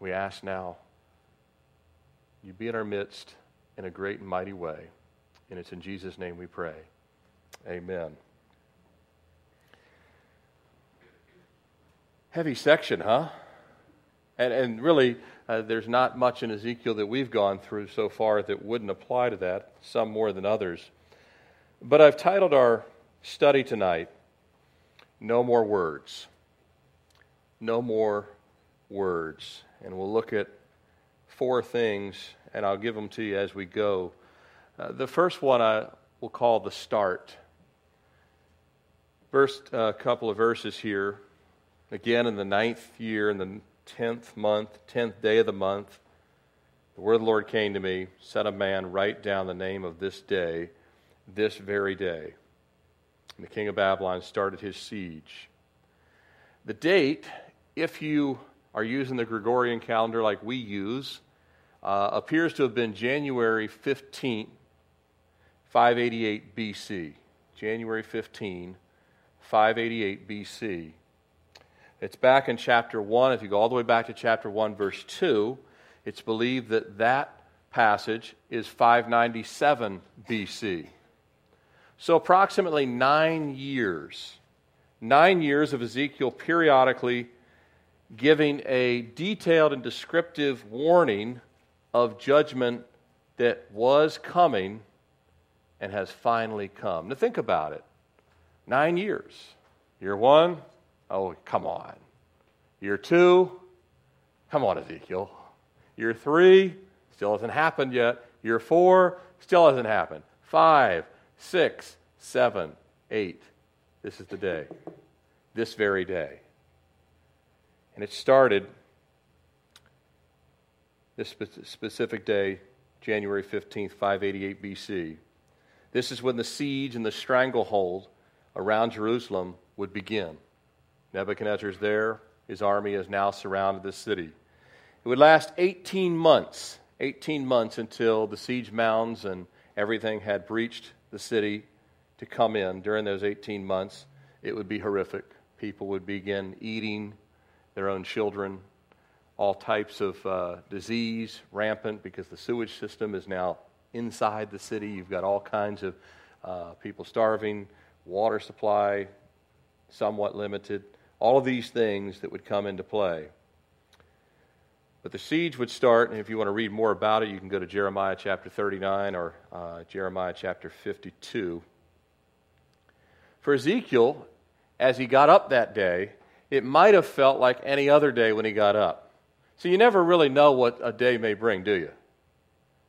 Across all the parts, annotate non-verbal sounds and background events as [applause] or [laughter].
We ask now, you be in our midst in a great and mighty way. And it's in Jesus' name we pray. Amen. Heavy section, huh? And, and really, uh, there's not much in Ezekiel that we've gone through so far that wouldn't apply to that, some more than others. But I've titled our study tonight, No More Words. No More Words. And we'll look at four things, and I'll give them to you as we go. Uh, the first one I will call the start. First uh, couple of verses here. Again, in the ninth year, in the tenth month, tenth day of the month, the word of the Lord came to me, Son a man, write down the name of this day, this very day. And the king of Babylon started his siege. The date, if you are using the Gregorian calendar like we use, uh, appears to have been January 15, 588 BC. January 15, 588 BC. It's back in chapter 1. If you go all the way back to chapter 1, verse 2, it's believed that that passage is 597 BC. So, approximately nine years, nine years of Ezekiel periodically giving a detailed and descriptive warning of judgment that was coming and has finally come. Now, think about it nine years. Year one, Oh, come on. Year two, come on, Ezekiel. Year three, still hasn't happened yet. Year four, still hasn't happened. Five, six, seven, eight. This is the day. This very day. And it started this specific day, January 15th, 588 BC. This is when the siege and the stranglehold around Jerusalem would begin. Nebuchadnezzar's there. His army has now surrounded the city. It would last 18 months, 18 months until the siege mounds and everything had breached the city to come in. During those 18 months, it would be horrific. People would begin eating their own children, all types of uh, disease rampant because the sewage system is now inside the city. You've got all kinds of uh, people starving, water supply somewhat limited all of these things that would come into play. But the siege would start, and if you want to read more about it, you can go to Jeremiah chapter 39 or uh, Jeremiah chapter 52. For Ezekiel, as he got up that day, it might have felt like any other day when he got up. So you never really know what a day may bring, do you?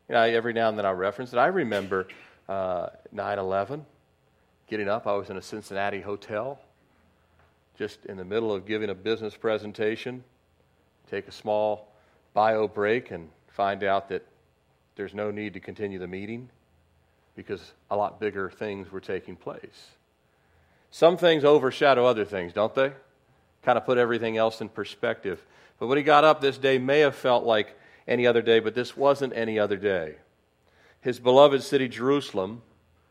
You know, every now and then I reference it. I remember uh, 9 uh, 11, getting up. I was in a Cincinnati hotel just in the middle of giving a business presentation, take a small bio break and find out that there's no need to continue the meeting because a lot bigger things were taking place. Some things overshadow other things, don't they? Kind of put everything else in perspective. But when he got up this day may have felt like any other day, but this wasn't any other day. His beloved city, Jerusalem,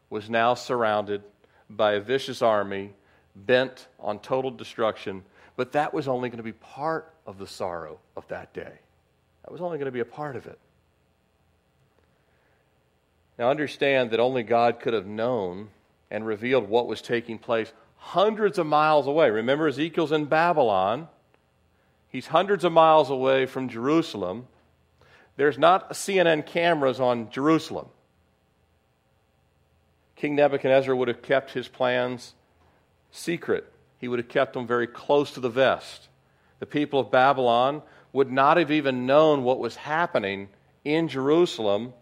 was now surrounded by a vicious army bent on total destruction, but that was only going to be part of the sorrow of that day. That was only going to be a part of it. Now, understand that only God could have known and revealed what was taking place hundreds of miles away. Remember, Ezekiel's in Babylon. He's hundreds of miles away from Jerusalem. There's not CNN cameras on Jerusalem. King Nebuchadnezzar would have kept his plans secret. He would have kept them very close to the vest. The people of Babylon would not have even known what was happening in Jerusalem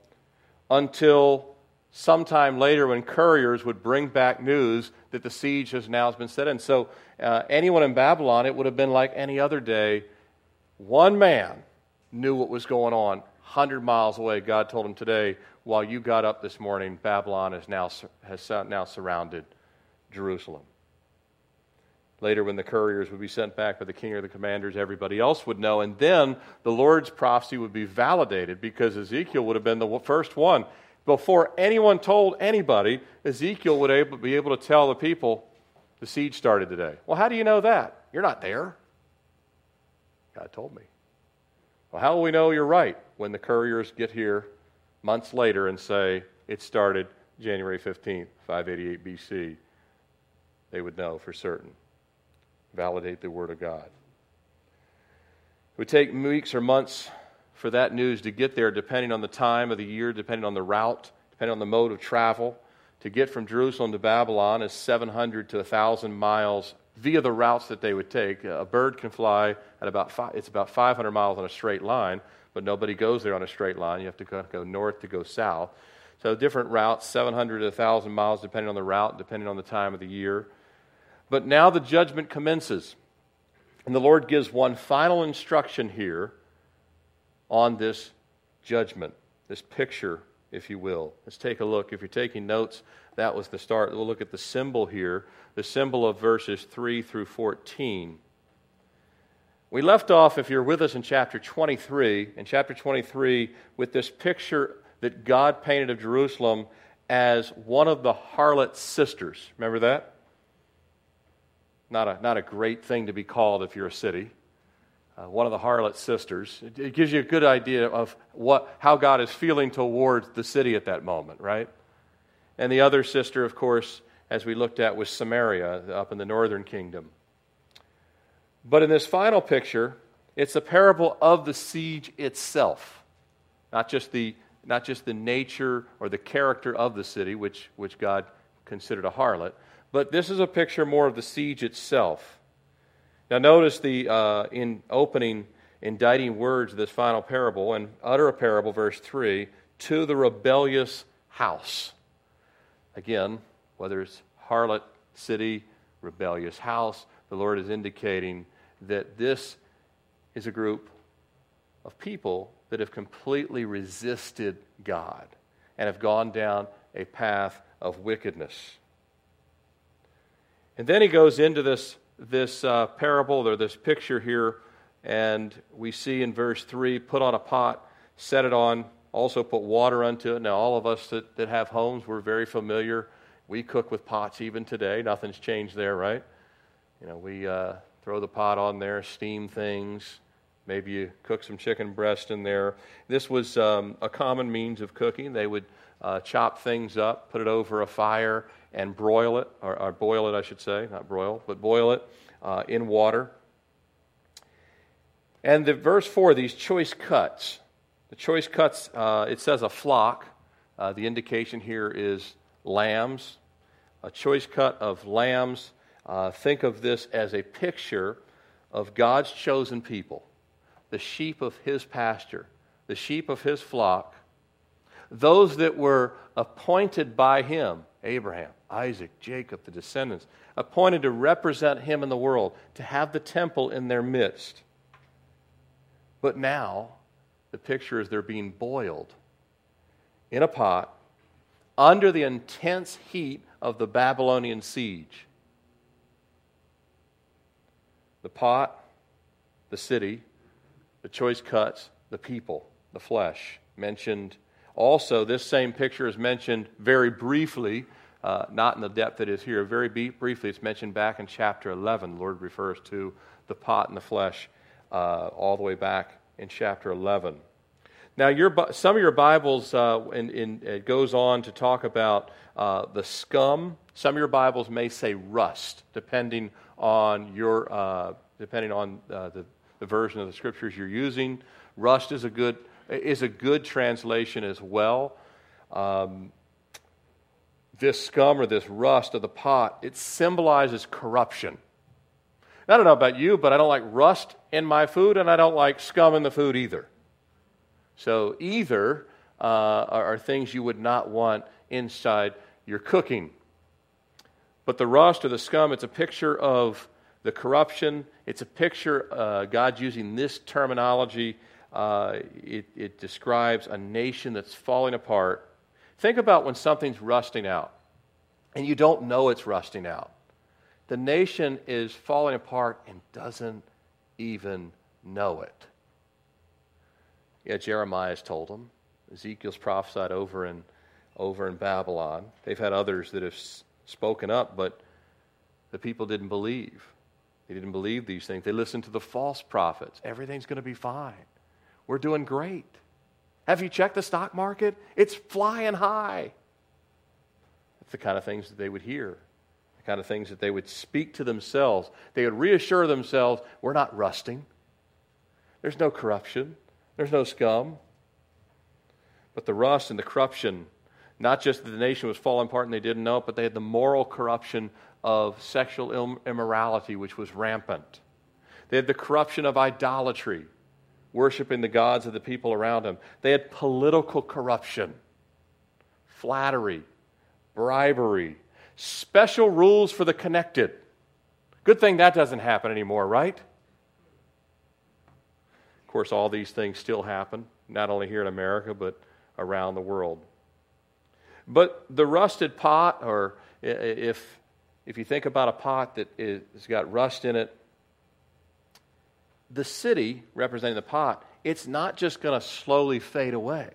until sometime later when couriers would bring back news that the siege has now been set in. So, uh, anyone in Babylon, it would have been like any other day. One man knew what was going on 100 miles away. God told him today, while you got up this morning, Babylon is now, has now surrounded Jerusalem. Later, when the couriers would be sent back by the king or the commanders, everybody else would know. And then the Lord's prophecy would be validated because Ezekiel would have been the first one. Before anyone told anybody, Ezekiel would able, be able to tell the people, the siege started today. Well, how do you know that? You're not there. God told me. Well, how will we know you're right when the couriers get here months later and say it started January 15th, 588 BC? They would know for certain. Validate the Word of God. It would take weeks or months for that news to get there, depending on the time of the year, depending on the route, depending on the mode of travel. To get from Jerusalem to Babylon is 700 to 1,000 miles via the routes that they would take. A bird can fly at about five, it's about 500 miles on a straight line, but nobody goes there on a straight line. You have to go north to go south. So different routes, 700 to 1,000 miles, depending on the route, depending on the time of the year. But now the judgment commences. And the Lord gives one final instruction here on this judgment, this picture, if you will. Let's take a look. If you're taking notes, that was the start. We'll look at the symbol here, the symbol of verses 3 through 14. We left off, if you're with us in chapter 23, in chapter 23, with this picture that God painted of Jerusalem as one of the harlot sisters. Remember that? Not a, not a great thing to be called if you're a city. Uh, one of the harlot sisters. It, it, gives you a good idea of what, how God is feeling towards the city at that moment, right? And the other sister, of course, as we looked at, was Samaria up in the northern kingdom. But in this final picture, it's a parable of the siege itself, not just the, not just the nature or the character of the city, which, which God considered a harlot, but this is a picture more of the siege itself. Now, notice the uh, in opening, indicting words of this final parable and utter a parable, verse 3, to the rebellious house. Again, whether it's harlot city, rebellious house, the Lord is indicating that this is a group of people that have completely resisted God and have gone down a path of wickedness. And then he goes into this, this uh, parable or this picture here, and we see in verse 3 put on a pot, set it on, also put water unto it. Now, all of us that, that have homes, we're very familiar. We cook with pots even today. Nothing's changed there, right? You know, we uh, throw the pot on there, steam things. Maybe you cook some chicken breast in there. This was um, a common means of cooking. They would uh, chop things up, put it over a fire, and broil it, or, or boil it, I should say, not broil, but boil it uh, in water. And the verse 4, these choice cuts. The choice cuts, uh, it says a flock. Uh, the indication here is lambs. A choice cut of lambs. Uh, think of this as a picture of God's chosen people, the sheep of his pasture, the sheep of his flock, those that were appointed by him Abraham, Isaac, Jacob, the descendants, appointed to represent him in the world, to have the temple in their midst. But now, the picture is they're being boiled in a pot under the intense heat of the Babylonian siege. The pot, the city, the choice cuts, the people, the flesh mentioned also, this same picture is mentioned very briefly, uh, not in the depth it is here. Very briefly, it's mentioned back in chapter 11. The Lord refers to the pot and the flesh uh, all the way back in chapter 11. Now, your, some of your Bibles, uh, in, in, it goes on to talk about uh, the scum. Some of your Bibles may say rust, depending on, your, uh, depending on uh, the, the version of the scriptures you're using. Rust is a good is a good translation as well. Um, this scum or this rust of the pot, it symbolizes corruption. I don't know about you, but I don't like rust in my food, and I don't like scum in the food either. So, either uh, are, are things you would not want inside your cooking. But the rust or the scum, it's a picture of the corruption. It's a picture, uh, using this terminology uh, it, it describes a nation that's falling apart. Think about when something's rusting out and you don't know it's rusting out. The nation is falling apart and doesn't even know it. Yeah, Jeremiah's told them. Ezekiel's prophesied over in, over in Babylon. They've had others that have spoken up, but the people didn't believe. They didn't believe these things. They listened to the false prophets. Everything's going to be fine. We're doing great. Have you checked the stock market? It's flying high. That's the kind of things that they would hear, the kind of things that they would speak to themselves. They would reassure themselves we're not rusting, there's no corruption, there's no scum. But the rust and the corruption, not just that the nation was falling apart and they didn't know it, but they had the moral corruption of sexual immorality, which was rampant. They had the corruption of idolatry, worshiping the gods of the people around them. They had political corruption, flattery, bribery, special rules for the connected. Good thing that doesn't happen anymore, right? Of course, all these things still happen, not only here in America, but around the world. But the rusted pot, or if, if you think about a pot that has got rust in it, the city representing the pot, it's not just going to slowly fade away.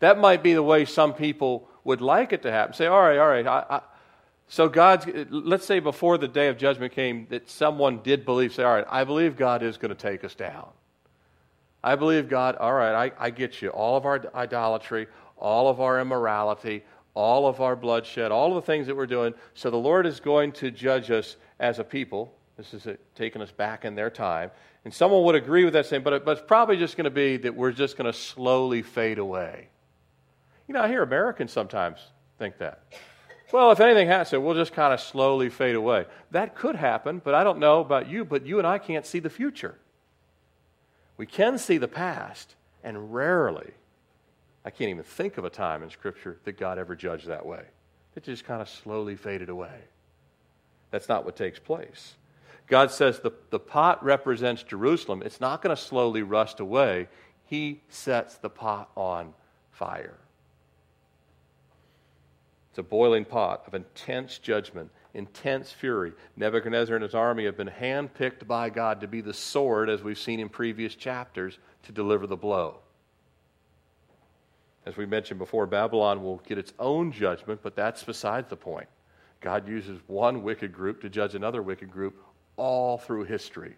That might be the way some people would like it to happen. Say, all right, all right. I, I, so God's, let's say before the day of judgment came, that someone did believe, say, all right, I believe God is going to take us down. I believe God, all right, I, I get you. All of our idolatry, all of our immorality, all of our bloodshed, all of the things that we're doing. So the Lord is going to judge us as a people. This is taking us back in their time. And someone would agree with that saying, but, it, but it's probably just going to be that we're just going to slowly fade away. You know, I hear Americans sometimes think that. Well, if anything happens, we'll just kind of slowly fade away. That could happen, but I don't know about you, but you and I can't see the future. We can see the past, and rarely, I can't even think of a time in Scripture that God ever judged that way. It just kind of slowly faded away. That's not what takes place. God says the, the pot represents Jerusalem. It's not going to slowly rust away. He sets the pot on fire. It's a boiling pot of intense judgment, intense fury. Nebuchadnezzar and his army have been handpicked by God to be the sword, as we've seen in previous chapters, to deliver the blow. As we mentioned before, Babylon will get its own judgment, but that's besides the point. God uses one wicked group to judge another wicked group all through history.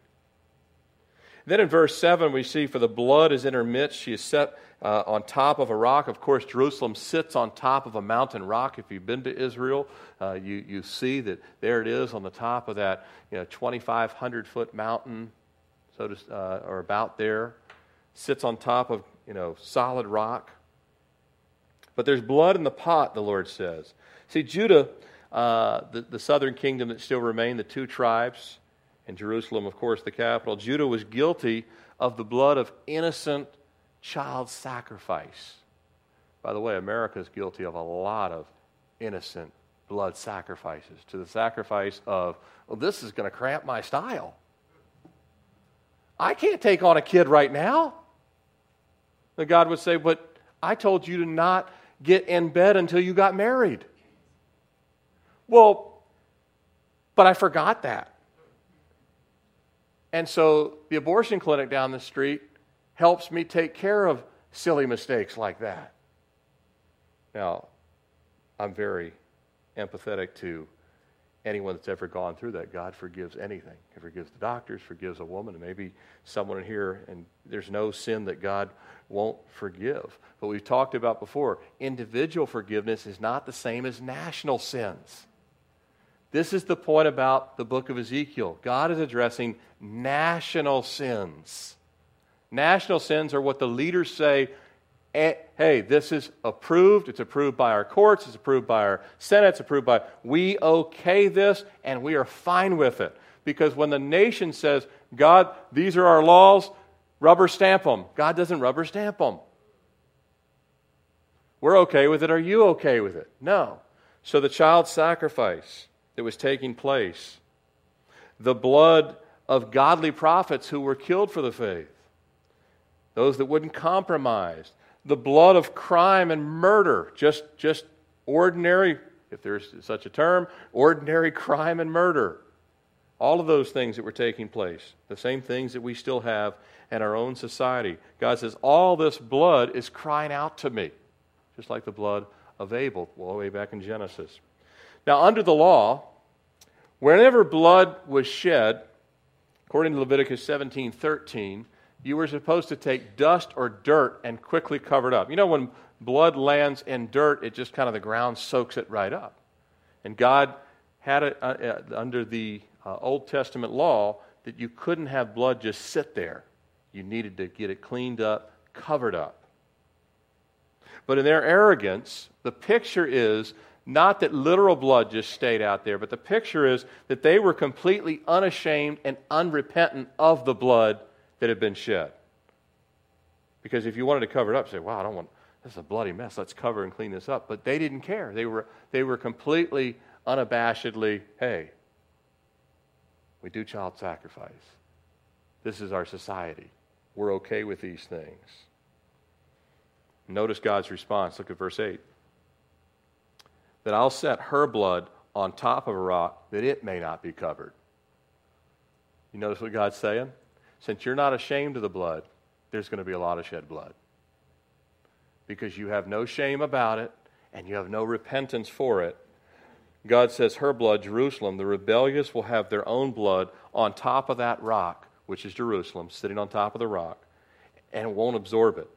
Then in verse 7, we see, For the blood is in her midst. She is set uh, on top of a rock. Of course, Jerusalem sits on top of a mountain rock. If you've been to Israel, uh, you, you see that there it is on the top of that you know, 2,500 foot mountain, so to, uh, or about there. Sits on top of you know, solid rock. But there's blood in the pot, the Lord says. See, Judah, uh, the, the southern kingdom that still remained, the two tribes, and Jerusalem, of course, the capital, Judah was guilty of the blood of innocent child sacrifice. By the way, America is guilty of a lot of innocent blood sacrifices to the sacrifice of, well, this is going to cramp my style. I can't take on a kid right now. The God would say, but I told you to not get in bed until you got married. Well, but I forgot that. And so the abortion clinic down the street helps me take care of silly mistakes like that. Now, I'm very empathetic to anyone that's ever gone through that. God forgives anything. He forgives the doctors, forgives a woman, and maybe someone in here, and there's no sin that God won't forgive. But we've talked about before individual forgiveness is not the same as national sins. This is the point about the book of Ezekiel. God is addressing national sins. National sins are what the leaders say eh, hey, this is approved. It's approved by our courts. It's approved by our Senate. It's approved by, we okay this, and we are fine with it. Because when the nation says, God, these are our laws, rubber stamp them. God doesn't rubber stamp them. We're okay with it. Are you okay with it? No. So the child sacrifice that was taking place, the blood of godly prophets who were killed for the faith, those that wouldn't compromise, the blood of crime and murder, just, just ordinary, if there's such a term, ordinary crime and murder. All of those things that were taking place, the same things that we still have in our own society. God says, All this blood is crying out to me, just like the blood of Abel, all the way back in Genesis. Now, under the law, whenever blood was shed, according to Leviticus 17 13, you were supposed to take dust or dirt and quickly cover it up. You know, when blood lands in dirt, it just kind of the ground soaks it right up. And God had it uh, uh, under the uh, Old Testament law that you couldn't have blood just sit there. You needed to get it cleaned up, covered up. But in their arrogance, the picture is not that literal blood just stayed out there, but the picture is that they were completely unashamed and unrepentant of the blood that had been shed. Because if you wanted to cover it up, say, wow, I don't want, this is a bloody mess. Let's cover and clean this up. But they didn't care. They were, they were completely, unabashedly, hey, we do child sacrifice. This is our society. We're okay with these things. Notice God's response. Look at verse 8. That I'll set her blood on top of a rock that it may not be covered. You notice what God's saying? Since you're not ashamed of the blood, there's going to be a lot of shed blood. Because you have no shame about it and you have no repentance for it. God says, Her blood, Jerusalem, the rebellious will have their own blood on top of that rock, which is Jerusalem, sitting on top of the rock, and won't absorb it.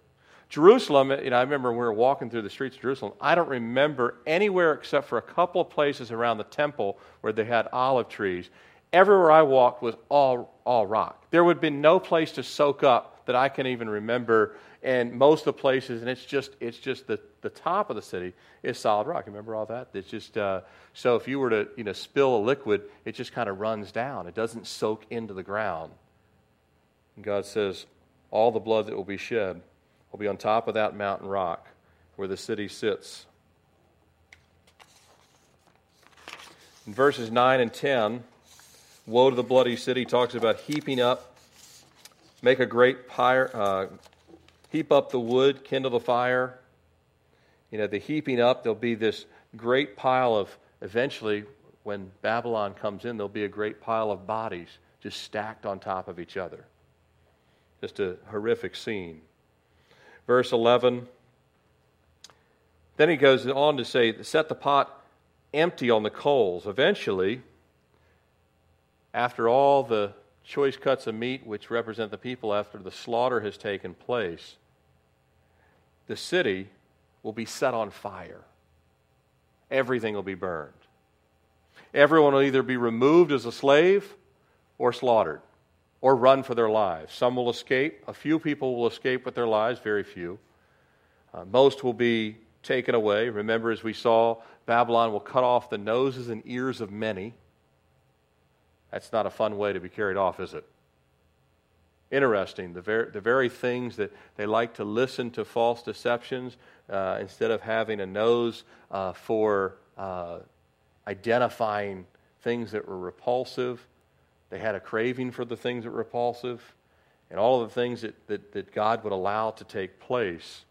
Jerusalem, you know, I remember when we were walking through the streets of Jerusalem, I don't remember anywhere except for a couple of places around the temple where they had olive trees. Everywhere I walked was all, all rock. There would be no place to soak up that I can even remember. And most of the places, and it's just, it's just the, the top of the city is solid rock. Remember all that? It's just, uh, so if you were to you know, spill a liquid, it just kind of runs down. It doesn't soak into the ground. And God says, all the blood that will be shed will be on top of that mountain rock where the city sits. In verses 9 and 10, Woe to the bloody city talks about heaping up, make a great pyre, uh, heap up the wood, kindle the fire. You know, the heaping up, there'll be this great pile of, eventually, when Babylon comes in, there'll be a great pile of bodies just stacked on top of each other. Just a horrific scene verse 11. Then he goes on to say, Set the pot empty on the coals. Eventually, after all the choice cuts of meat, which represent the people after the slaughter has taken place, the city will be set on fire. Everything will be burned. Everyone will either be removed as a slave or slaughtered or run for their lives. Some will escape. A few people will escape with their lives, very few. Uh, most will be taken away. Remember, as we saw, Babylon will cut off the noses and ears of many. That's not a fun way to be carried off, is it? Interesting. The, ver- the very things that they like to listen to false deceptions uh, instead of having a nose uh, for uh, identifying things that were repulsive they had a craving for the things that were repulsive and all of the things that, that, that God would allow to take place.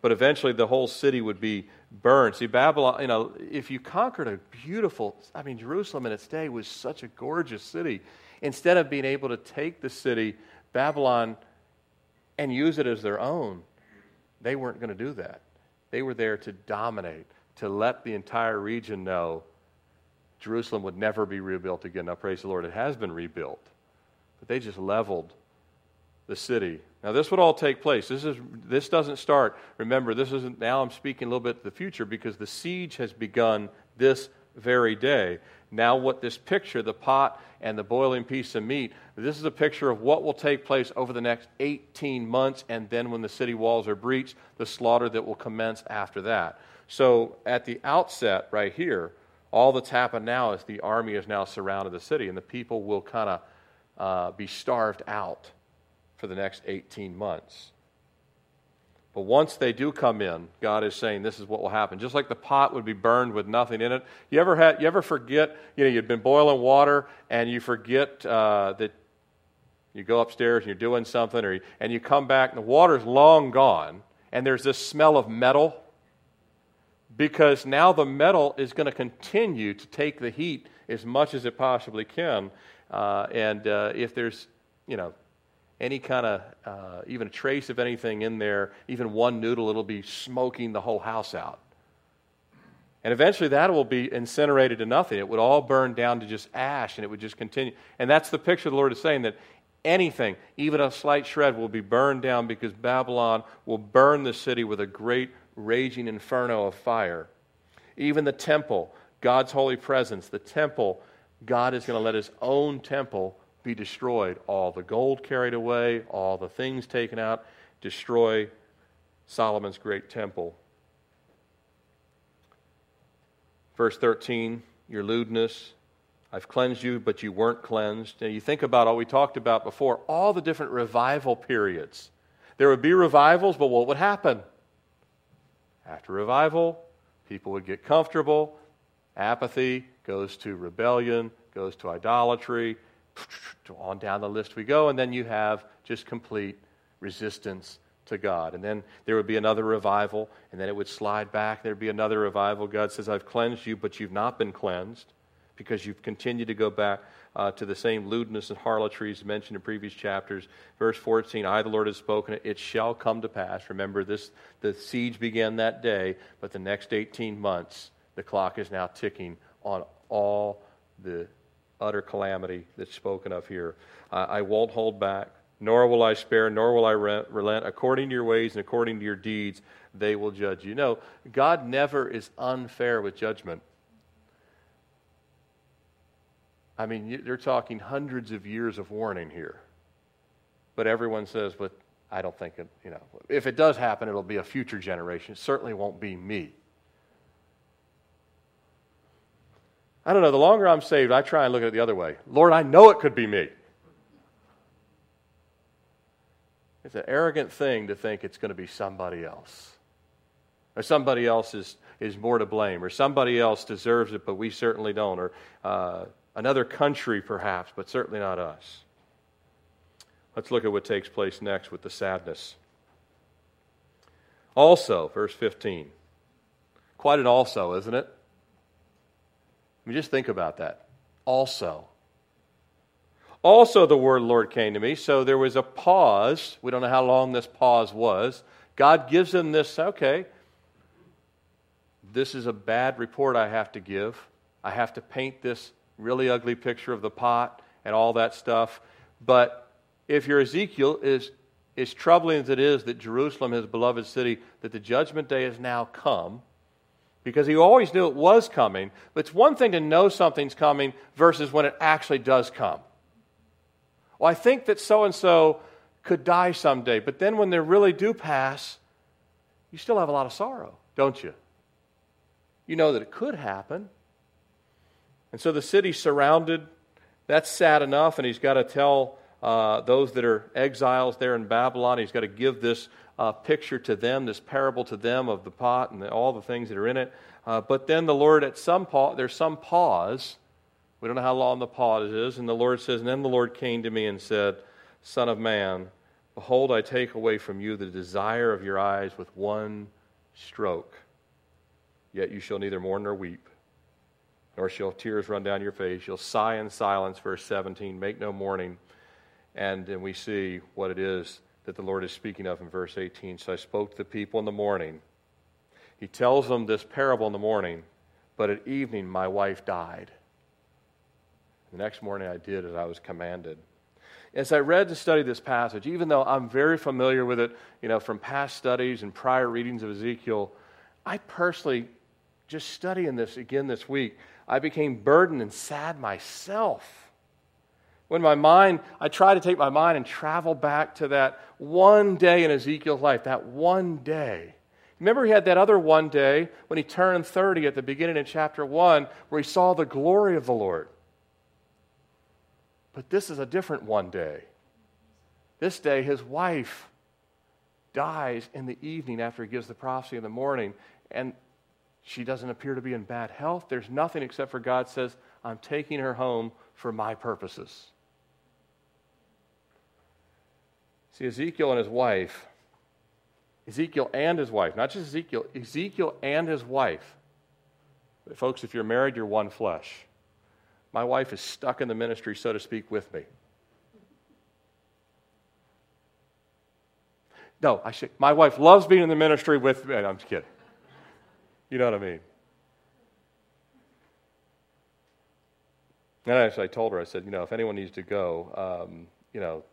But eventually the whole city would be burned. See, Babylon, you know, if you conquered a beautiful, I mean, Jerusalem in its day was such a gorgeous city. Instead of being able to take the city, Babylon, and use it as their own, they weren't going to do that. They were there to dominate, to let the entire region know Jerusalem would never be rebuilt again. Now, praise the Lord, it has been rebuilt. But they just leveled the city. Now, this would all take place. This, is, this doesn't start. Remember, this isn't, now I'm speaking a little bit to the future because the siege has begun this very day. Now, what this picture, the pot and the boiling piece of meat, this is a picture of what will take place over the next 18 months, and then when the city walls are breached, the slaughter that will commence after that. So, at the outset, right here, all that's happened now is the army has now surrounded the city, and the people will kind of uh, be starved out for the next 18 months. But once they do come in, God is saying this is what will happen. Just like the pot would be burned with nothing in it. You ever had? You ever forget? You know, you've been boiling water and you forget uh, that you go upstairs and you're doing something, or and you come back and the water's long gone, and there's this smell of metal because now the metal is going to continue to take the heat as much as it possibly can. Uh, and uh, if there's, you know, any kind of, uh, even a trace of anything in there, even one noodle, it'll be smoking the whole house out. And eventually that will be incinerated to nothing. It would all burn down to just ash and it would just continue. And that's the picture the Lord is saying that anything, even a slight shred, will be burned down because Babylon will burn the city with a great raging inferno of fire. Even the temple, God's holy presence, the temple, God is going to let his own temple be destroyed. All the gold carried away, all the things taken out, destroy Solomon's great temple. Verse 13, your lewdness. I've cleansed you, but you weren't cleansed. And you think about all we talked about before, all the different revival periods. There would be revivals, but what would happen? After revival, people would get comfortable. Apathy goes to rebellion, goes to idolatry. [sniffs] On down the list we go, and then you have just complete resistance to God. And then there would be another revival, and then it would slide back. There'd be another revival. God says, I've cleansed you, but you've not been cleansed because you've continued to go back uh, to the same lewdness and harlotries mentioned in previous chapters. Verse 14, I, the Lord, have spoken it. It shall come to pass. Remember, this, the siege began that day, but the next 18 months, the clock is now ticking on all the utter calamity that's spoken of here. I won't hold back nor will I spare, nor will I relent. According to your ways and according to your deeds, they will judge you. No, God never is unfair with judgment. I mean, they're talking hundreds of years of warning here. But everyone says, but I don't think it, you know, if it does happen, it'll be a future generation. It certainly won't be me. I don't know. The longer I'm saved, I try and look at it the other way. Lord, I know it could be me. It's an arrogant thing to think it's going to be somebody else. Or somebody else is, is more to blame. Or somebody else deserves it, but we certainly don't. Or uh, another country, perhaps, but certainly not us. Let's look at what takes place next with the sadness. Also, verse 15. Quite an also, isn't it? I mean, just think about that. Also. Also, the word Lord came to me. So there was a pause. We don't know how long this pause was. God gives them this, okay, this is a bad report I have to give. I have to paint this really ugly picture of the pot and all that stuff. But if your Ezekiel is as troubling as it is that Jerusalem, his beloved city, that the judgment day has now come, because he always knew it was coming. But it's one thing to know something's coming versus when it actually does come. Well, I think that so and so could die someday, but then when they really do pass, you still have a lot of sorrow, don't you? You know that it could happen. And so the city's surrounded. That's sad enough, and he's got to tell uh, those that are exiles there in Babylon, he's got to give this uh, picture to them, this parable to them of the pot and the, all the things that are in it. Uh, but then the Lord, at some pa- there's some pause we don't know how long the pause is. And the Lord says, And then the Lord came to me and said, Son of man, behold, I take away from you the desire of your eyes with one stroke. Yet you shall neither mourn nor weep, nor shall tears run down your face. You'll sigh in silence, verse 17. Make no mourning. And then we see what it is that the Lord is speaking of in verse 18. So I spoke to the people in the morning. He tells them this parable in the morning, but at evening my wife died. The next morning I did as I was commanded. As I read and studied this passage, even though I'm very familiar with it, you know, from past studies and prior readings of Ezekiel, I personally, just studying this again this week, I became burdened and sad myself. When my mind, I try to take my mind and travel back to that one day in Ezekiel's life, that one day. Remember, he had that other one day when he turned 30 at the beginning of chapter 1, where he saw the glory of the Lord. But this is a different one day. This day, his wife dies in the evening after he gives the prophecy in the morning, and she doesn't appear to be in bad health. There's nothing except for God says, I'm taking her home for my purposes. See, Ezekiel and his wife, Ezekiel and his wife, not just Ezekiel, Ezekiel and his wife. But folks, if you're married, you're one flesh. My wife is stuck in the ministry, so to speak, with me. No, I say, my wife loves being in the ministry with me. I'm just kidding. You know what I mean? And actually, I told her, I said, you know, if anyone needs to go, um, you know,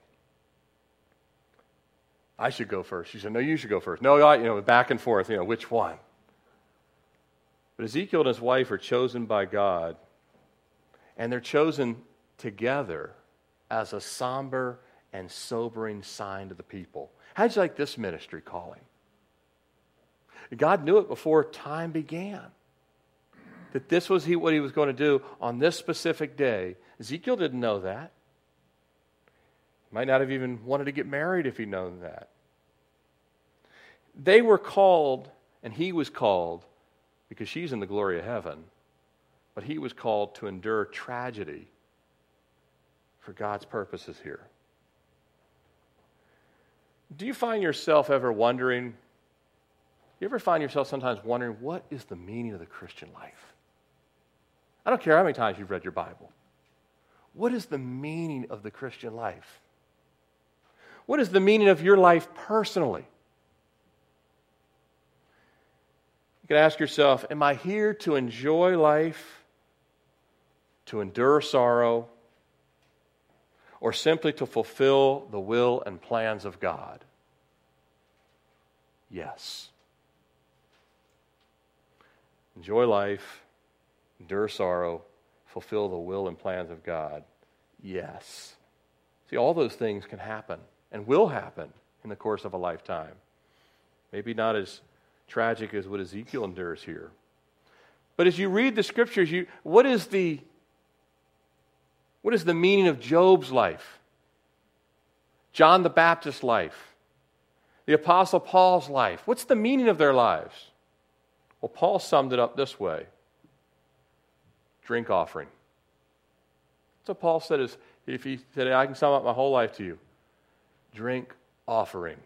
I should go first. She said, No, you should go first. No, I, you know, back and forth, you know, which one? But Ezekiel and his wife are chosen by God, and they're chosen together as a somber and sobering sign to the people. How'd you like this ministry calling? God knew it before time began. That this was he, what he was going to do on this specific day. Ezekiel didn't know that. He Might not have even wanted to get married if he'd known that. They were called, and he was called, because she's in the glory of heaven, but he was called to endure tragedy for God's purposes here. Do you find yourself ever wondering? You ever find yourself sometimes wondering, what is the meaning of the Christian life? I don't care how many times you've read your Bible. What is the meaning of the Christian life? What is the meaning of your life personally? You can ask yourself Am I here to enjoy life, to endure sorrow, or simply to fulfill the will and plans of God? Yes. Enjoy life, endure sorrow, fulfill the will and plans of God? Yes. See, all those things can happen and will happen in the course of a lifetime. Maybe not as tragic as what Ezekiel endures here. But as you read the scriptures, you, what, is the, what is the meaning of Job's life? John the Baptist's life? The Apostle Paul's life? What's the meaning of their lives? Well, Paul summed it up this way drink offering. So Paul said is if he said, I can sum up my whole life to you drink offering.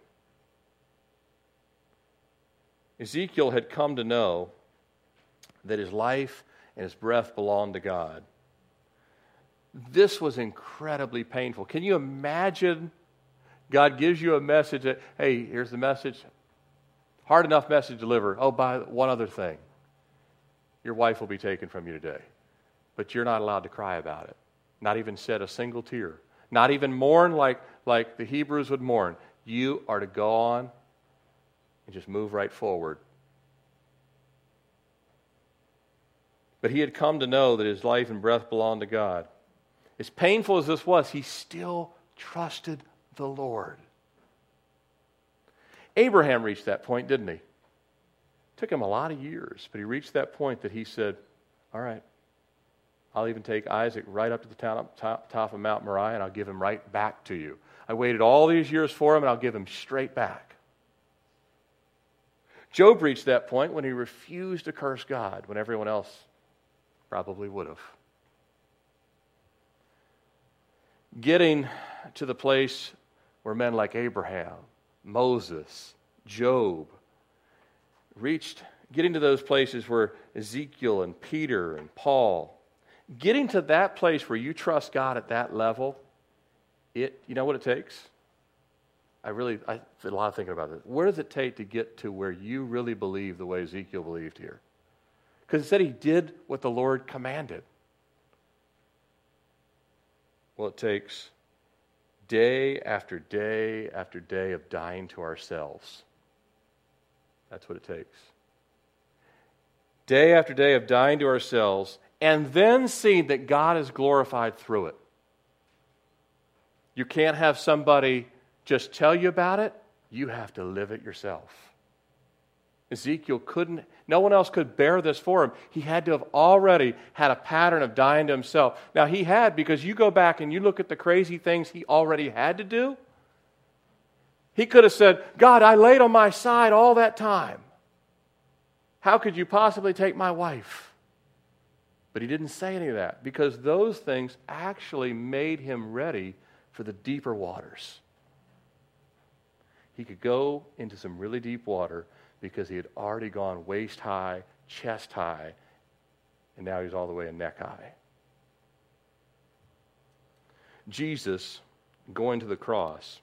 Ezekiel had come to know that his life and his breath belonged to God. This was incredibly painful. Can you imagine? God gives you a message that, hey, here's the message. Hard enough message to deliver. Oh, by one other thing your wife will be taken from you today, but you're not allowed to cry about it, not even shed a single tear not even mourn like, like the Hebrews would mourn. You are to go on and just move right forward. But he had come to know that his life and breath belonged to God. As painful as this was, he still trusted the Lord. Abraham reached that point, didn't he? It took him a lot of years, but he reached that point that he said, All right, I'll even take Isaac right up to the top, top, top of Mount Moriah and I'll give him right back to you. I waited all these years for him and I'll give him straight back. Job reached that point when he refused to curse God when everyone else probably would have. Getting to the place where men like Abraham, Moses, Job reached, getting to those places where Ezekiel and Peter and Paul Getting to that place where you trust God at that level, it, you know what it takes? I really, I did a lot of thinking about this. What does it take to get to where you really believe the way Ezekiel believed here? Because it said he did what the Lord commanded. Well, it takes day after day after day of dying to ourselves. That's what it takes. Day after day of dying to ourselves and then seeing that God is glorified through it. You can't have somebody just tell you about it, you have to live it yourself. Ezekiel couldn't, no one else could bear this for him. He had to have already had a pattern of dying to himself. Now, he had, because you go back and you look at the crazy things he already had to do. He could have said, God, I laid on my side all that time. How could you possibly take my wife? But he didn't say any of that because those things actually made him ready for the deeper waters. He could go into some really deep water because he had already gone waist high, chest high, and now he's all the way in neck high. Jesus going to the cross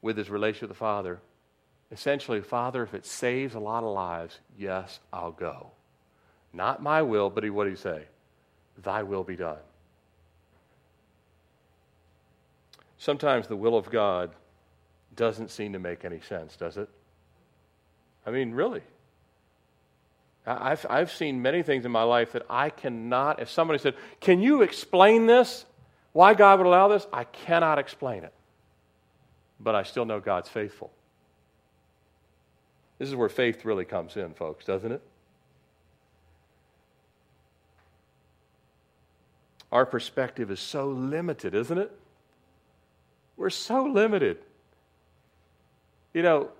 with his relationship with the Father, essentially, Father, if it saves a lot of lives, yes, I'll go. Not my will, but what did he say? Thy will be done. Sometimes the will of God doesn't seem to make any sense, does it? I mean, really. I've, I've seen many things in my life that I cannot, if somebody said, Can you explain this? Why God would allow this? I cannot explain it. But I still know God's faithful. This is where faith really comes in, folks, doesn't it? Our perspective is so limited, isn't it? We're so limited. You know,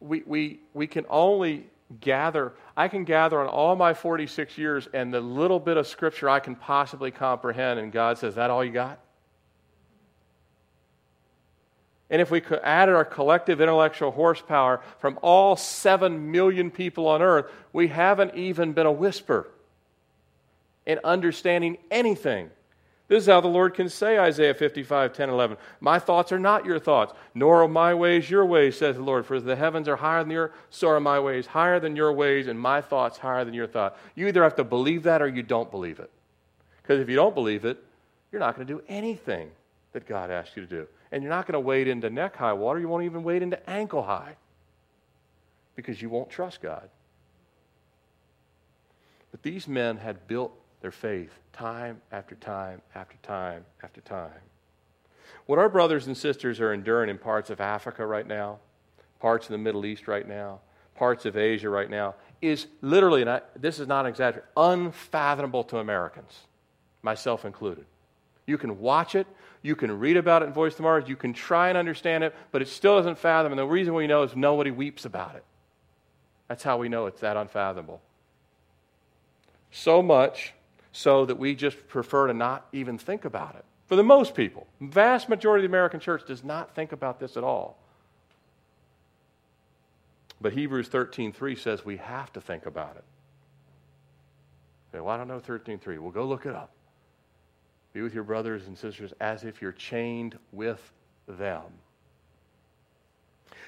we, we, we can only gather, I can gather on all my 46 years and the little bit of scripture I can possibly comprehend, and God says, That all you got? And if we could add our collective intellectual horsepower from all 7 million people on earth, we haven't even been a whisper in understanding anything this is how the Lord can say, Isaiah 55, 10, 11. My thoughts are not your thoughts, nor are my ways your ways, says the Lord. For as the heavens are higher than the earth, so are my ways higher than your ways, and my thoughts higher than your thoughts. You either have to believe that or you don't believe it. Because if you don't believe it, you're not going to do anything that God asks you to do. And you're not going to wade into neck high water. You won't even wade into ankle high because you won't trust God. But these men had built their faith time after time after time after time. What our brothers and sisters are enduring in parts of Africa right now, parts of the Middle East right now, parts of Asia right now, is literally, and I, this is not an exaggeration, unfathomable to Americans, myself included. You can watch it, you can read about it in Voice of the Martyrs, you can try and understand it, but it still doesn't fathom. And the reason we know is nobody weeps about it. That's how we know it's that unfathomable. So much so that we just prefer to not even think about it. For the most people, vast majority of the American church does not think about this at all. But Hebrews 13:3 says we have to think about it. Okay, well, I don't know 13:3. Well, go look it up. Be with your brothers and sisters as if you're chained with them.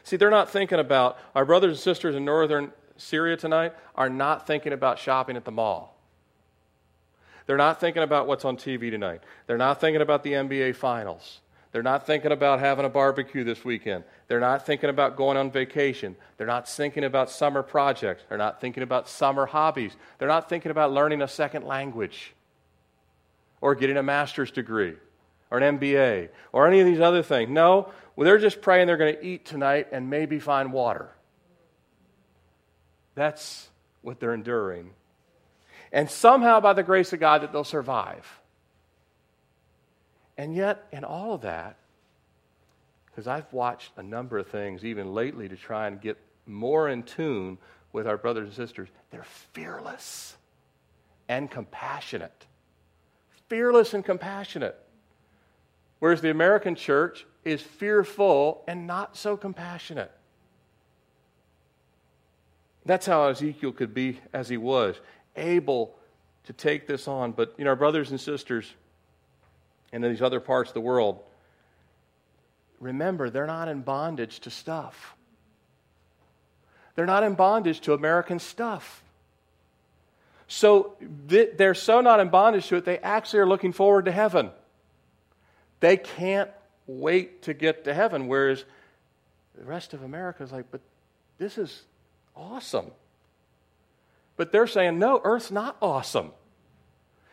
See, they're not thinking about our brothers and sisters in northern Syria tonight are not thinking about shopping at the mall. They're not thinking about what's on TV tonight. They're not thinking about the NBA finals. They're not thinking about having a barbecue this weekend. They're not thinking about going on vacation. They're not thinking about summer projects. They're not thinking about summer hobbies. They're not thinking about learning a second language or getting a master's degree or an MBA or any of these other things. No, well, they're just praying they're going to eat tonight and maybe find water. That's what they're enduring and somehow, by the grace of God, that they'll survive. And yet, in all of that, because I've watched a number of things, even lately, to try and get more in tune with our brothers and sisters, they're fearless and compassionate. Fearless and compassionate. Whereas the American church is fearful and not so compassionate. That's how Ezekiel could be as he was able to take this on. But, you know, our brothers and sisters in these other parts of the world, remember, they're not in bondage to stuff. They're not in bondage to American stuff. So they're so not in bondage to it, they actually are looking forward to heaven. They can't wait to get to heaven, whereas the rest of America is like, but this is awesome. But they're saying, no, Earth's not awesome.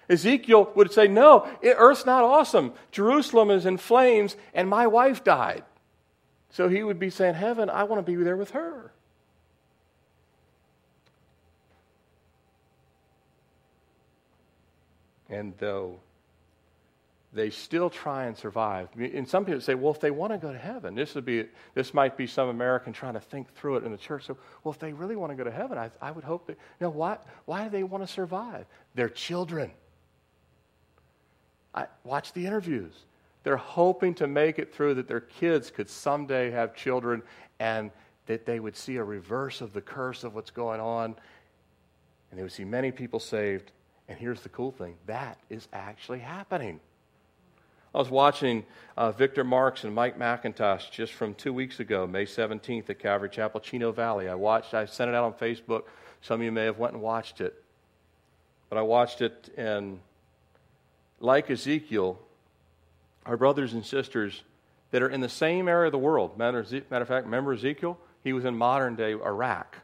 Ezekiel would say, no, Earth's not awesome. Jerusalem is in flames, and my wife died. So he would be saying, Heaven, I want to be there with her. And though they still try and survive. And some people say, well, if they want to go to heaven, this would be this might be some American trying to think through it in the church. So, well, if they really want to go to heaven, I, I would hope that. You know, why why do they want to survive? They're children. I watch the interviews. They're hoping to make it through that their kids could someday have children and that they would see a reverse of the curse of what's going on. And they would see many people saved. And here's the cool thing that is actually happening. I was watching uh, Victor Marx and Mike MacIntosh just from two weeks ago, May 17th at Calvary Chapel, Chino Valley. I watched, I sent it out on Facebook. Some of you may have went and watched it. But I watched it, and like Ezekiel, our brothers and sisters that are in the same area of the world. Matter, matter of fact, remember Ezekiel? He was in modern day Iraq.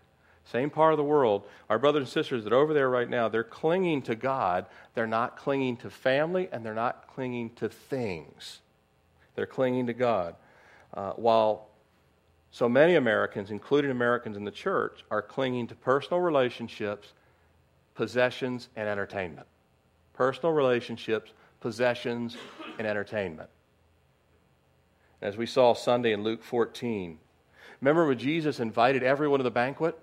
Same part of the world. Our brothers and sisters that are over there right now, they're clinging to God. They're not clinging to family and they're not clinging to things. They're clinging to God. Uh, while so many Americans, including Americans in the church, are clinging to personal relationships, possessions, and entertainment. Personal relationships, possessions, and entertainment. As we saw Sunday in Luke 14, remember when Jesus invited everyone to the banquet?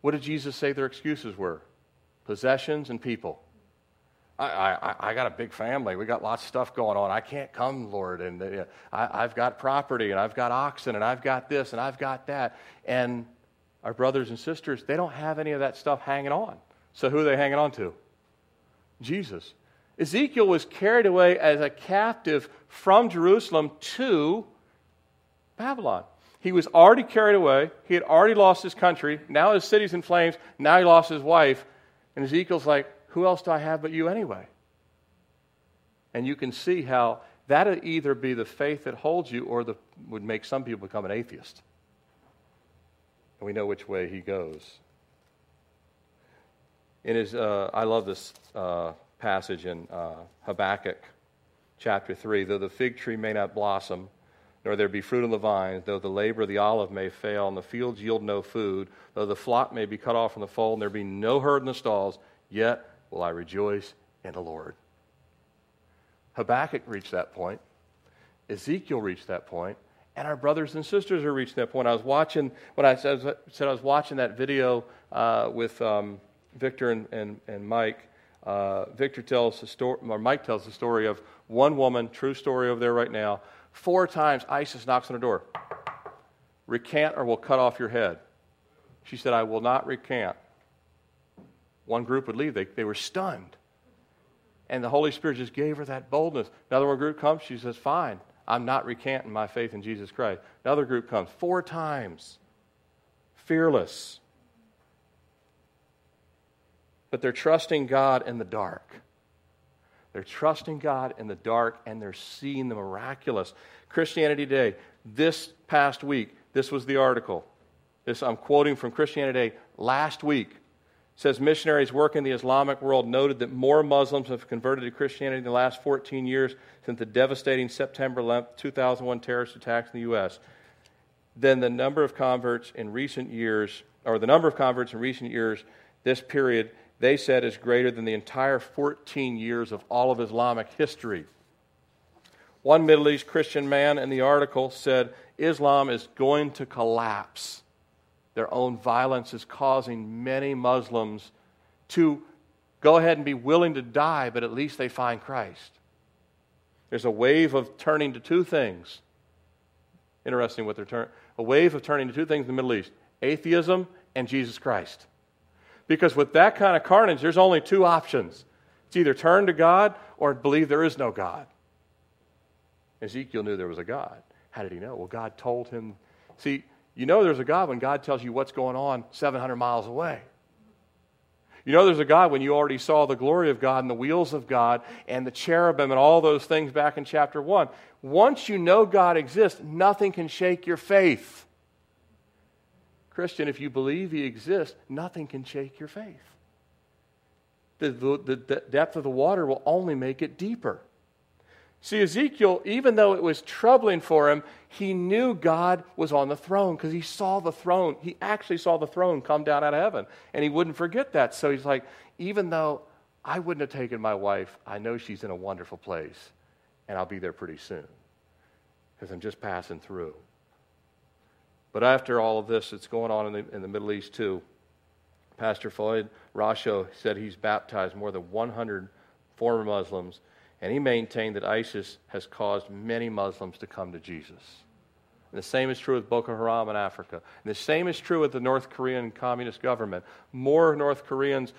What did Jesus say their excuses were? Possessions and people. I, I, I got a big family. We got lots of stuff going on. I can't come, Lord. And uh, I, I've got property, and I've got oxen, and I've got this, and I've got that. And our brothers and sisters, they don't have any of that stuff hanging on. So who are they hanging on to? Jesus. Ezekiel was carried away as a captive from Jerusalem to Babylon. He was already carried away. He had already lost his country. Now his city's in flames. Now he lost his wife. And Ezekiel's like, who else do I have but you anyway? And you can see how that'd either be the faith that holds you or the, would make some people become an atheist. And we know which way he goes. In his, uh, I love this uh, passage in uh, Habakkuk chapter 3 though the fig tree may not blossom, nor there be fruit on the vines, though the labor of the olive may fail, and the fields yield no food, though the flock may be cut off from the fold, and there be no herd in the stalls, yet will I rejoice in the Lord. Habakkuk reached that point. Ezekiel reached that point, and our brothers and sisters are reaching that point. I was watching when I said, said I was watching that video uh, with um, Victor and, and, and Mike. Uh, Victor tells the story, or Mike tells the story of one woman, true story over there right now. Four times ISIS knocks on her door. Recant or we'll cut off your head. She said, I will not recant. One group would leave. They, they were stunned. And the Holy Spirit just gave her that boldness. Another one group comes. She says, Fine, I'm not recanting my faith in Jesus Christ. Another group comes four times. Fearless. But they're trusting God in the dark. They're trusting God in the dark and they're seeing the miraculous. Christianity Today, this past week, this was the article. This I'm quoting from Christianity Today last week says missionaries working in the Islamic world noted that more Muslims have converted to Christianity in the last 14 years since the devastating September 11, 2001 terrorist attacks in the U.S. than the number of converts in recent years, or the number of converts in recent years, this period, they said, is greater than the entire 14 years of all of Islamic history. One Middle East Christian man in the article said Islam is going to collapse their own violence is causing many Muslims to go ahead and be willing to die, but at least they find Christ. There's a wave of turning to two things. Interesting what they're turning. A wave of turning to two things in the Middle East atheism and Jesus Christ. Because with that kind of carnage, there's only two options it's either turn to God or believe there is no God. Ezekiel knew there was a God. How did he know? Well, God told him. See, you know there's a God when God tells you what's going on 700 miles away. You know there's a God when you already saw the glory of God and the wheels of God and the cherubim and all those things back in chapter 1. Once you know God exists, nothing can shake your faith. Christian, if you believe He exists, nothing can shake your faith. The, the, the depth of the water will only make it deeper. See, Ezekiel, even though it was troubling for him, he knew God was on the throne because he saw the throne. He actually saw the throne come down out of heaven, and he wouldn't forget that. So he's like, even though I wouldn't have taken my wife, I know she's in a wonderful place, and I'll be there pretty soon because I'm just passing through. But after all of this that's going on in the, in the Middle East, too, Pastor Floyd Rasho said he's baptized more than 100 former Muslims and he maintained that ISIS has caused many Muslims to come to Jesus. And the same is true with Boko Haram in Africa. And the same is true with the North Korean communist government. More North Koreans,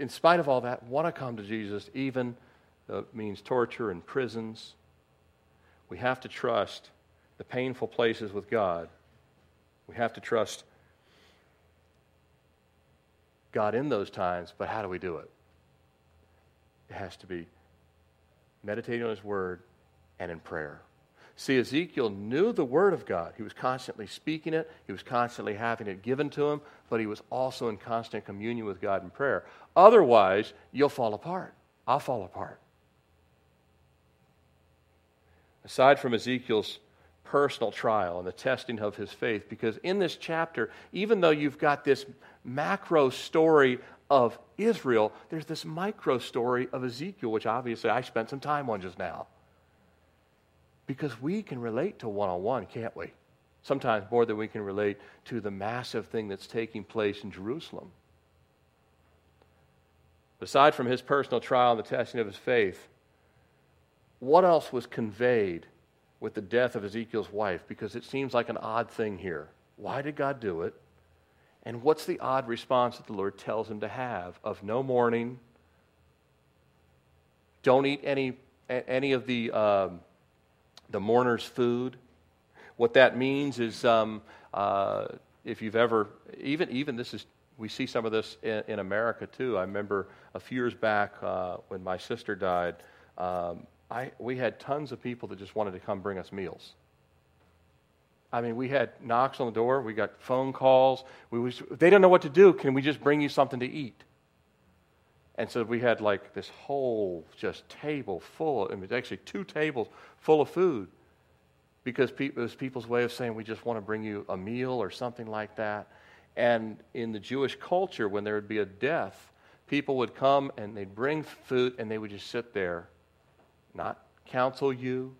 in spite of all that, want to come to Jesus, even though it means torture and prisons. We have to trust the painful places with God. We have to trust God in those times, but how do we do it? It has to be meditating on His Word, and in prayer. See, Ezekiel knew the Word of God. He was constantly speaking it, he was constantly having it given to him, but he was also in constant communion with God in prayer. Otherwise, you'll fall apart. I'll fall apart. Aside from Ezekiel's personal trial and the testing of his faith, because in this chapter, even though you've got this macro story of Israel, there's this micro story of Ezekiel, which obviously I spent some time on just now. Because we can relate to one on one, can't we? Sometimes more than we can relate to the massive thing that's taking place in Jerusalem. Aside from his personal trial and the testing of his faith, what else was conveyed with the death of Ezekiel's wife? Because it seems like an odd thing here. Why did God do it? And what's the odd response that the Lord tells him to have of no mourning? Don't eat any, any of the, um, the mourner's food. What that means is um, uh, if you've ever, even, even this is, we see some of this in, in America too. I remember a few years back uh, when my sister died, um, I, we had tons of people that just wanted to come bring us meals. I mean, we had knocks on the door, we got phone calls. We was, they don't know what to do. Can we just bring you something to eat? And so we had like this whole just table full, I mean, actually two tables full of food because it was people's way of saying, we just want to bring you a meal or something like that. And in the Jewish culture, when there would be a death, people would come and they'd bring food and they would just sit there, not counsel you,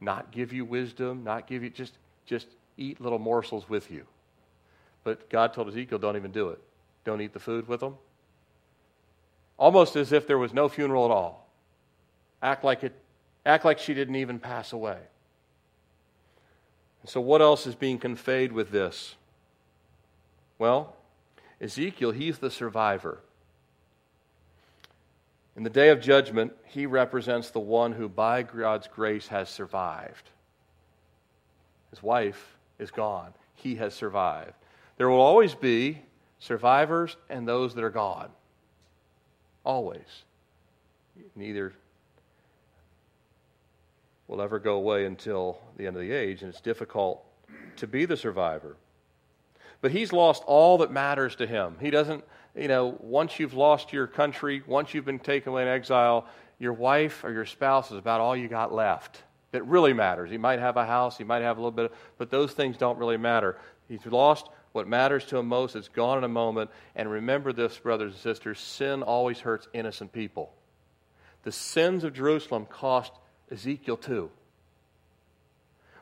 not give you wisdom, not give you, just just eat little morsels with you. But God told Ezekiel, don't even do it. Don't eat the food with them. Almost as if there was no funeral at all. Act like it act like she didn't even pass away. And so what else is being conveyed with this? Well, Ezekiel, he's the survivor. In the day of judgment, he represents the one who, by God's grace, has survived. His wife is gone. He has survived. There will always be survivors and those that are gone. Always. Neither will ever go away until the end of the age, and it's difficult to be the survivor. But he's lost all that matters to him. He doesn't, you know, once you've lost your country, once you've been taken away in exile, your wife or your spouse is about all you got left that really matters. He might have a house, he might have a little bit, but those things don't really matter. He's lost what matters to him most. It's gone in a moment. And remember this, brothers and sisters sin always hurts innocent people. The sins of Jerusalem cost Ezekiel too.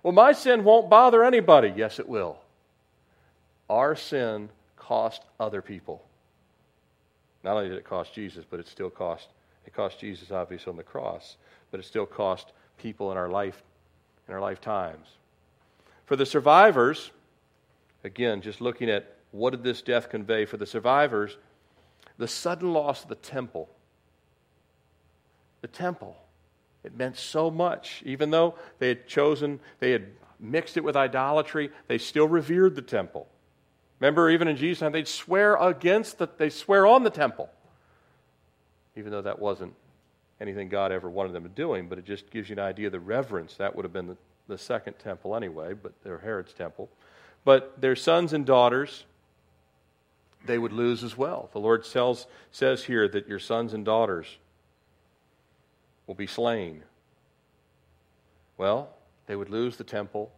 Well, my sin won't bother anybody. Yes, it will. Our sin cost other people. Not only did it cost Jesus, but it still cost it cost Jesus obviously on the cross, but it still cost people in our life, in our lifetimes. For the survivors, again, just looking at what did this death convey for the survivors, the sudden loss of the temple. The temple. It meant so much. Even though they had chosen, they had mixed it with idolatry, they still revered the temple. Remember, even in Jesus' time, they'd swear against the, they swear on the temple, even though that wasn't anything God ever wanted them to doing, but it just gives you an idea of the reverence. That would have been the, the second temple anyway, but they're Herod's temple. But their sons and daughters, they would lose as well. The Lord tells, says here that your sons and daughters will be slain. Well, they would lose the temple,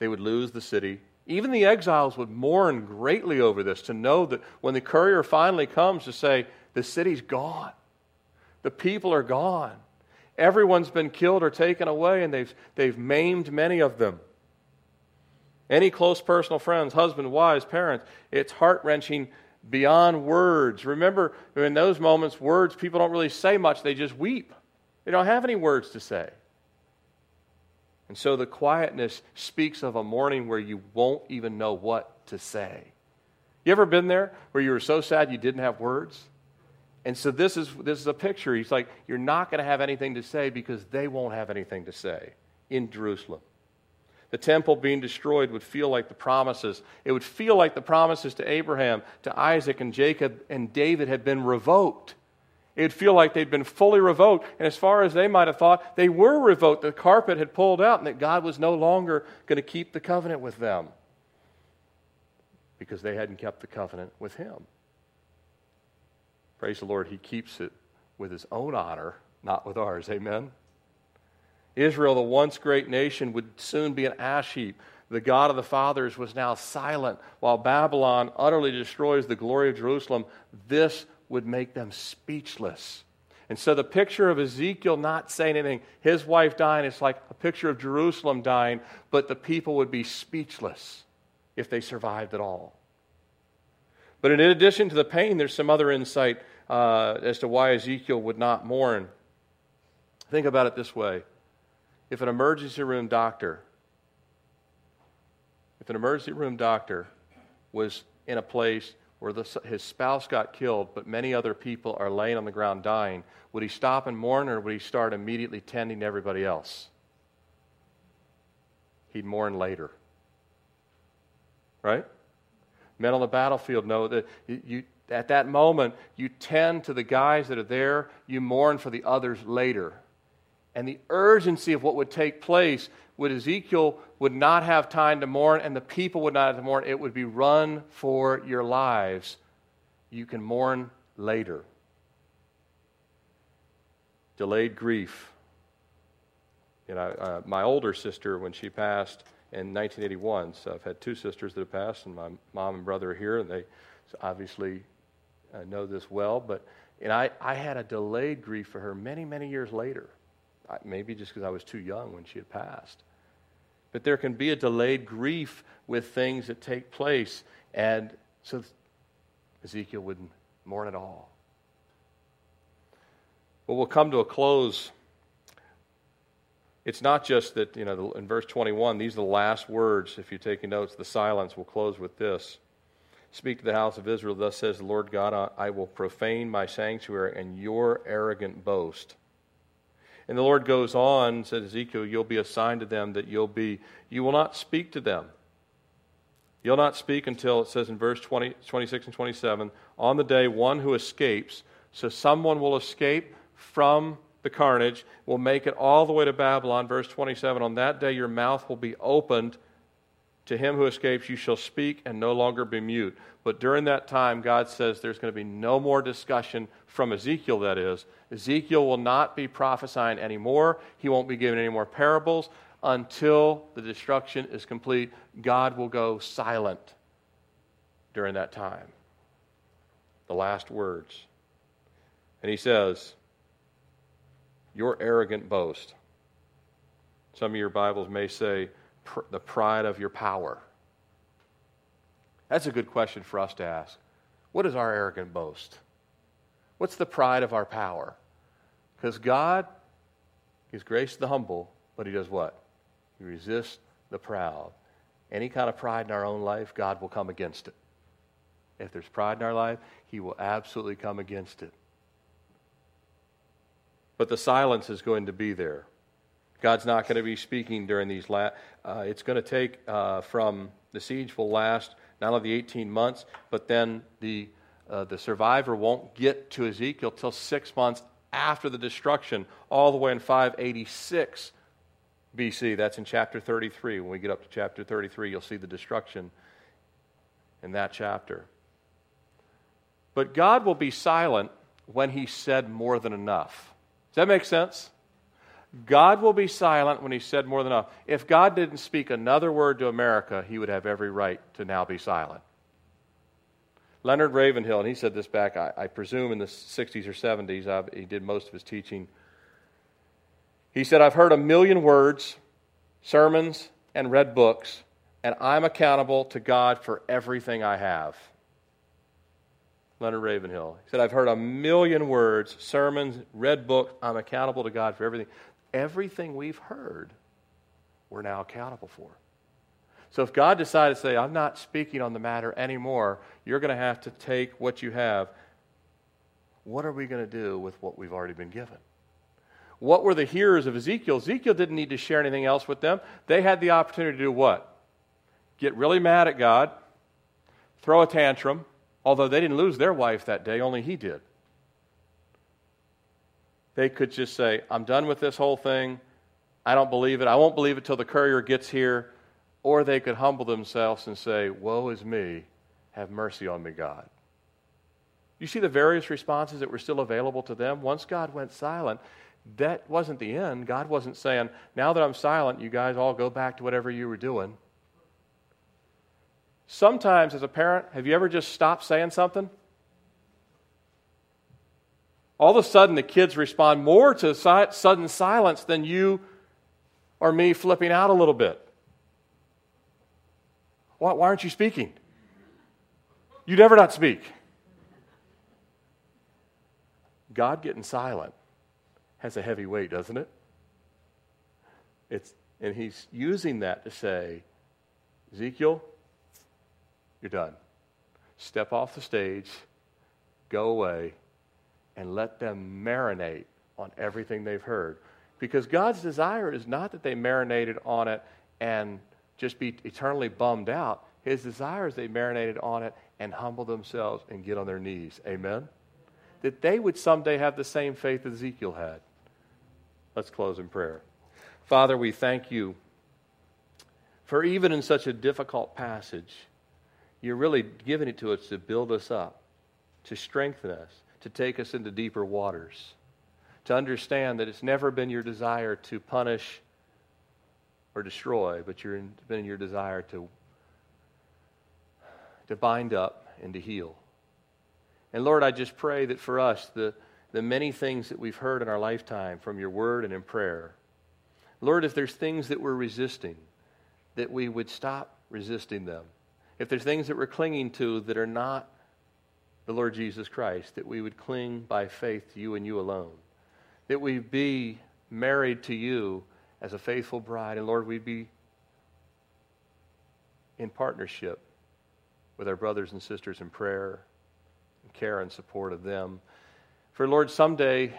they would lose the city. Even the exiles would mourn greatly over this to know that when the courier finally comes to say, the city's gone, the people are gone. Everyone's been killed or taken away, and they've, they've maimed many of them. Any close personal friends, husband, wives, parents, it's heart wrenching beyond words. Remember, in those moments, words, people don't really say much, they just weep. They don't have any words to say. And so the quietness speaks of a mourning where you won't even know what to say. You ever been there where you were so sad you didn't have words? And so this is, this is a picture. He's like, You're not going to have anything to say because they won't have anything to say in Jerusalem. The temple being destroyed would feel like the promises. It would feel like the promises to Abraham, to Isaac, and Jacob and David had been revoked. It'd feel like they'd been fully revoked. And as far as they might have thought, they were revoked. The carpet had pulled out and that God was no longer going to keep the covenant with them because they hadn't kept the covenant with Him. Praise the Lord, He keeps it with His own honor, not with ours. Amen. Israel, the once great nation, would soon be an ash heap. The God of the fathers was now silent while Babylon utterly destroys the glory of Jerusalem. This would make them speechless. And so the picture of Ezekiel not saying anything, his wife dying, is like a picture of Jerusalem dying, but the people would be speechless if they survived at all. But in addition to the pain, there's some other insight uh, as to why Ezekiel would not mourn. Think about it this way if an emergency room doctor, if an emergency room doctor was in a place where the, his spouse got killed, but many other people are laying on the ground dying, would he stop and mourn or would he start immediately tending to everybody else? He'd mourn later. Right? Men on the battlefield know that you, at that moment, you tend to the guys that are there, you mourn for the others later. And the urgency of what would take place would Ezekiel would not have time to mourn, and the people would not have to mourn. It would be run for your lives. You can mourn later. Delayed grief. You know, uh, my older sister, when she passed in 1981, so I've had two sisters that have passed, and my mom and brother are here, and they obviously uh, know this well. But and I, I had a delayed grief for her many, many years later. Maybe just because I was too young when she had passed. But there can be a delayed grief with things that take place. And so Ezekiel wouldn't mourn at all. Well, we'll come to a close. It's not just that, you know, in verse 21, these are the last words. If you're taking notes, the silence will close with this. Speak to the house of Israel, thus says the Lord God, I will profane my sanctuary and your arrogant boast. And the Lord goes on, said Ezekiel, you'll be assigned to them that you'll be, you will not speak to them. You'll not speak until, it says in verse 20, 26 and 27, on the day one who escapes. So someone will escape from the carnage, will make it all the way to Babylon. Verse 27, on that day your mouth will be opened to him who escapes, you shall speak and no longer be mute. But during that time, God says there's going to be no more discussion from Ezekiel, that is. Ezekiel will not be prophesying anymore. He won't be giving any more parables until the destruction is complete. God will go silent during that time. The last words. And he says, Your arrogant boast. Some of your Bibles may say, pr- the pride of your power? That's a good question for us to ask. What is our arrogant boast? What's the pride of our power? Because God gives grace to the humble, but He does what? He resists the proud. Any kind of pride in our own life, God will come against it. If there's pride in our life, He will absolutely come against it. But the silence is going to be there. God's not going to be speaking during these. La- uh, it's going to take uh, from the siege will last not only the 18 months, but then the uh, the survivor won't get to Ezekiel till six months after the destruction, all the way in 586 BC. That's in chapter 33. When we get up to chapter 33, you'll see the destruction in that chapter. But God will be silent when He said more than enough. Does that make sense? God will be silent when he said more than enough. If God didn't speak another word to America, he would have every right to now be silent. Leonard Ravenhill, and he said this back, I, I presume in the 60s or 70s, I've, he did most of his teaching. He said, I've heard a million words, sermons, and read books, and I'm accountable to God for everything I have. Leonard Ravenhill. He said, I've heard a million words, sermons, read books. I'm accountable to God for everything everything we've heard, we're now accountable for. So if God decided to say, I'm not speaking on the matter anymore, you're going to have to take what you have. What are we going to do with what we've already been given? What were the hearers of Ezekiel? Ezekiel didn't need to share anything else with them. They had the opportunity to do what? Get really mad at God, throw a tantrum, although they didn't lose their wife that day, only he did. they could just say, I'm done with this whole thing. I don't believe it. I won't believe it till the courier gets here. Or they could humble themselves and say, Woe is me. Have mercy on me, God. You see the various responses that were still available to them? Once God went silent, that wasn't the end. God wasn't saying, Now that I'm silent, you guys all go back to whatever you were doing. Sometimes, as a parent, have you ever just stopped saying something? All of a sudden, the kids respond more to sudden silence than you or me flipping out a little bit. Why, why aren't you speaking? You never not speak. God getting silent has a heavy weight, doesn't it? It's, and he's using that to say, Ezekiel, you're done. Step off the stage, go away, and let them marinate on everything they've heard. Because God's desire is not that they marinated on it and just be eternally bummed out. His desire is they marinated on it and humble themselves and get on their knees. Amen? That they would someday have the same faith that Ezekiel had. Let's close in prayer. Father, we thank you for even in such a difficult passage, you're really giving it to us to build us up, to strengthen us, to take us into deeper waters, to understand that it's never been your desire to punish or destroy, but it's been in your desire to, to bind up and to heal. And Lord, I just pray that for us, the, the many things that we've heard in our lifetime from your word and in prayer, Lord, if there's things that we're resisting, that we would stop resisting them if there's things that we're clinging to that are not the Lord Jesus Christ, that we would cling by faith to you and you alone. That we be married to you as a faithful bride. And Lord, we'd be in partnership with our brothers and sisters in prayer, and care and support of them. For Lord, someday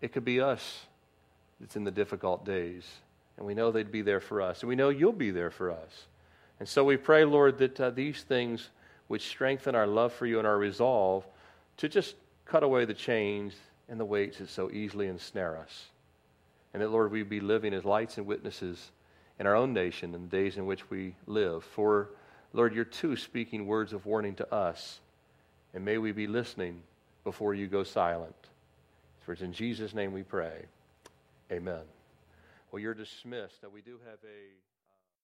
it could be us that's in the difficult days. And we know they'd be there for us. And we know you'll be there for us. And so we pray, Lord, that uh, these things would strengthen our love for you and our resolve to just cut away the chains and the weights that so easily ensnare us. And that, Lord, we be living as lights and witnesses in our own nation in the days in which we live. For, Lord, you're too speaking words of warning to us. And may we be listening before you go silent. For it's in Jesus' name we pray. Amen. Well, you're dismissed. Now, we do have a.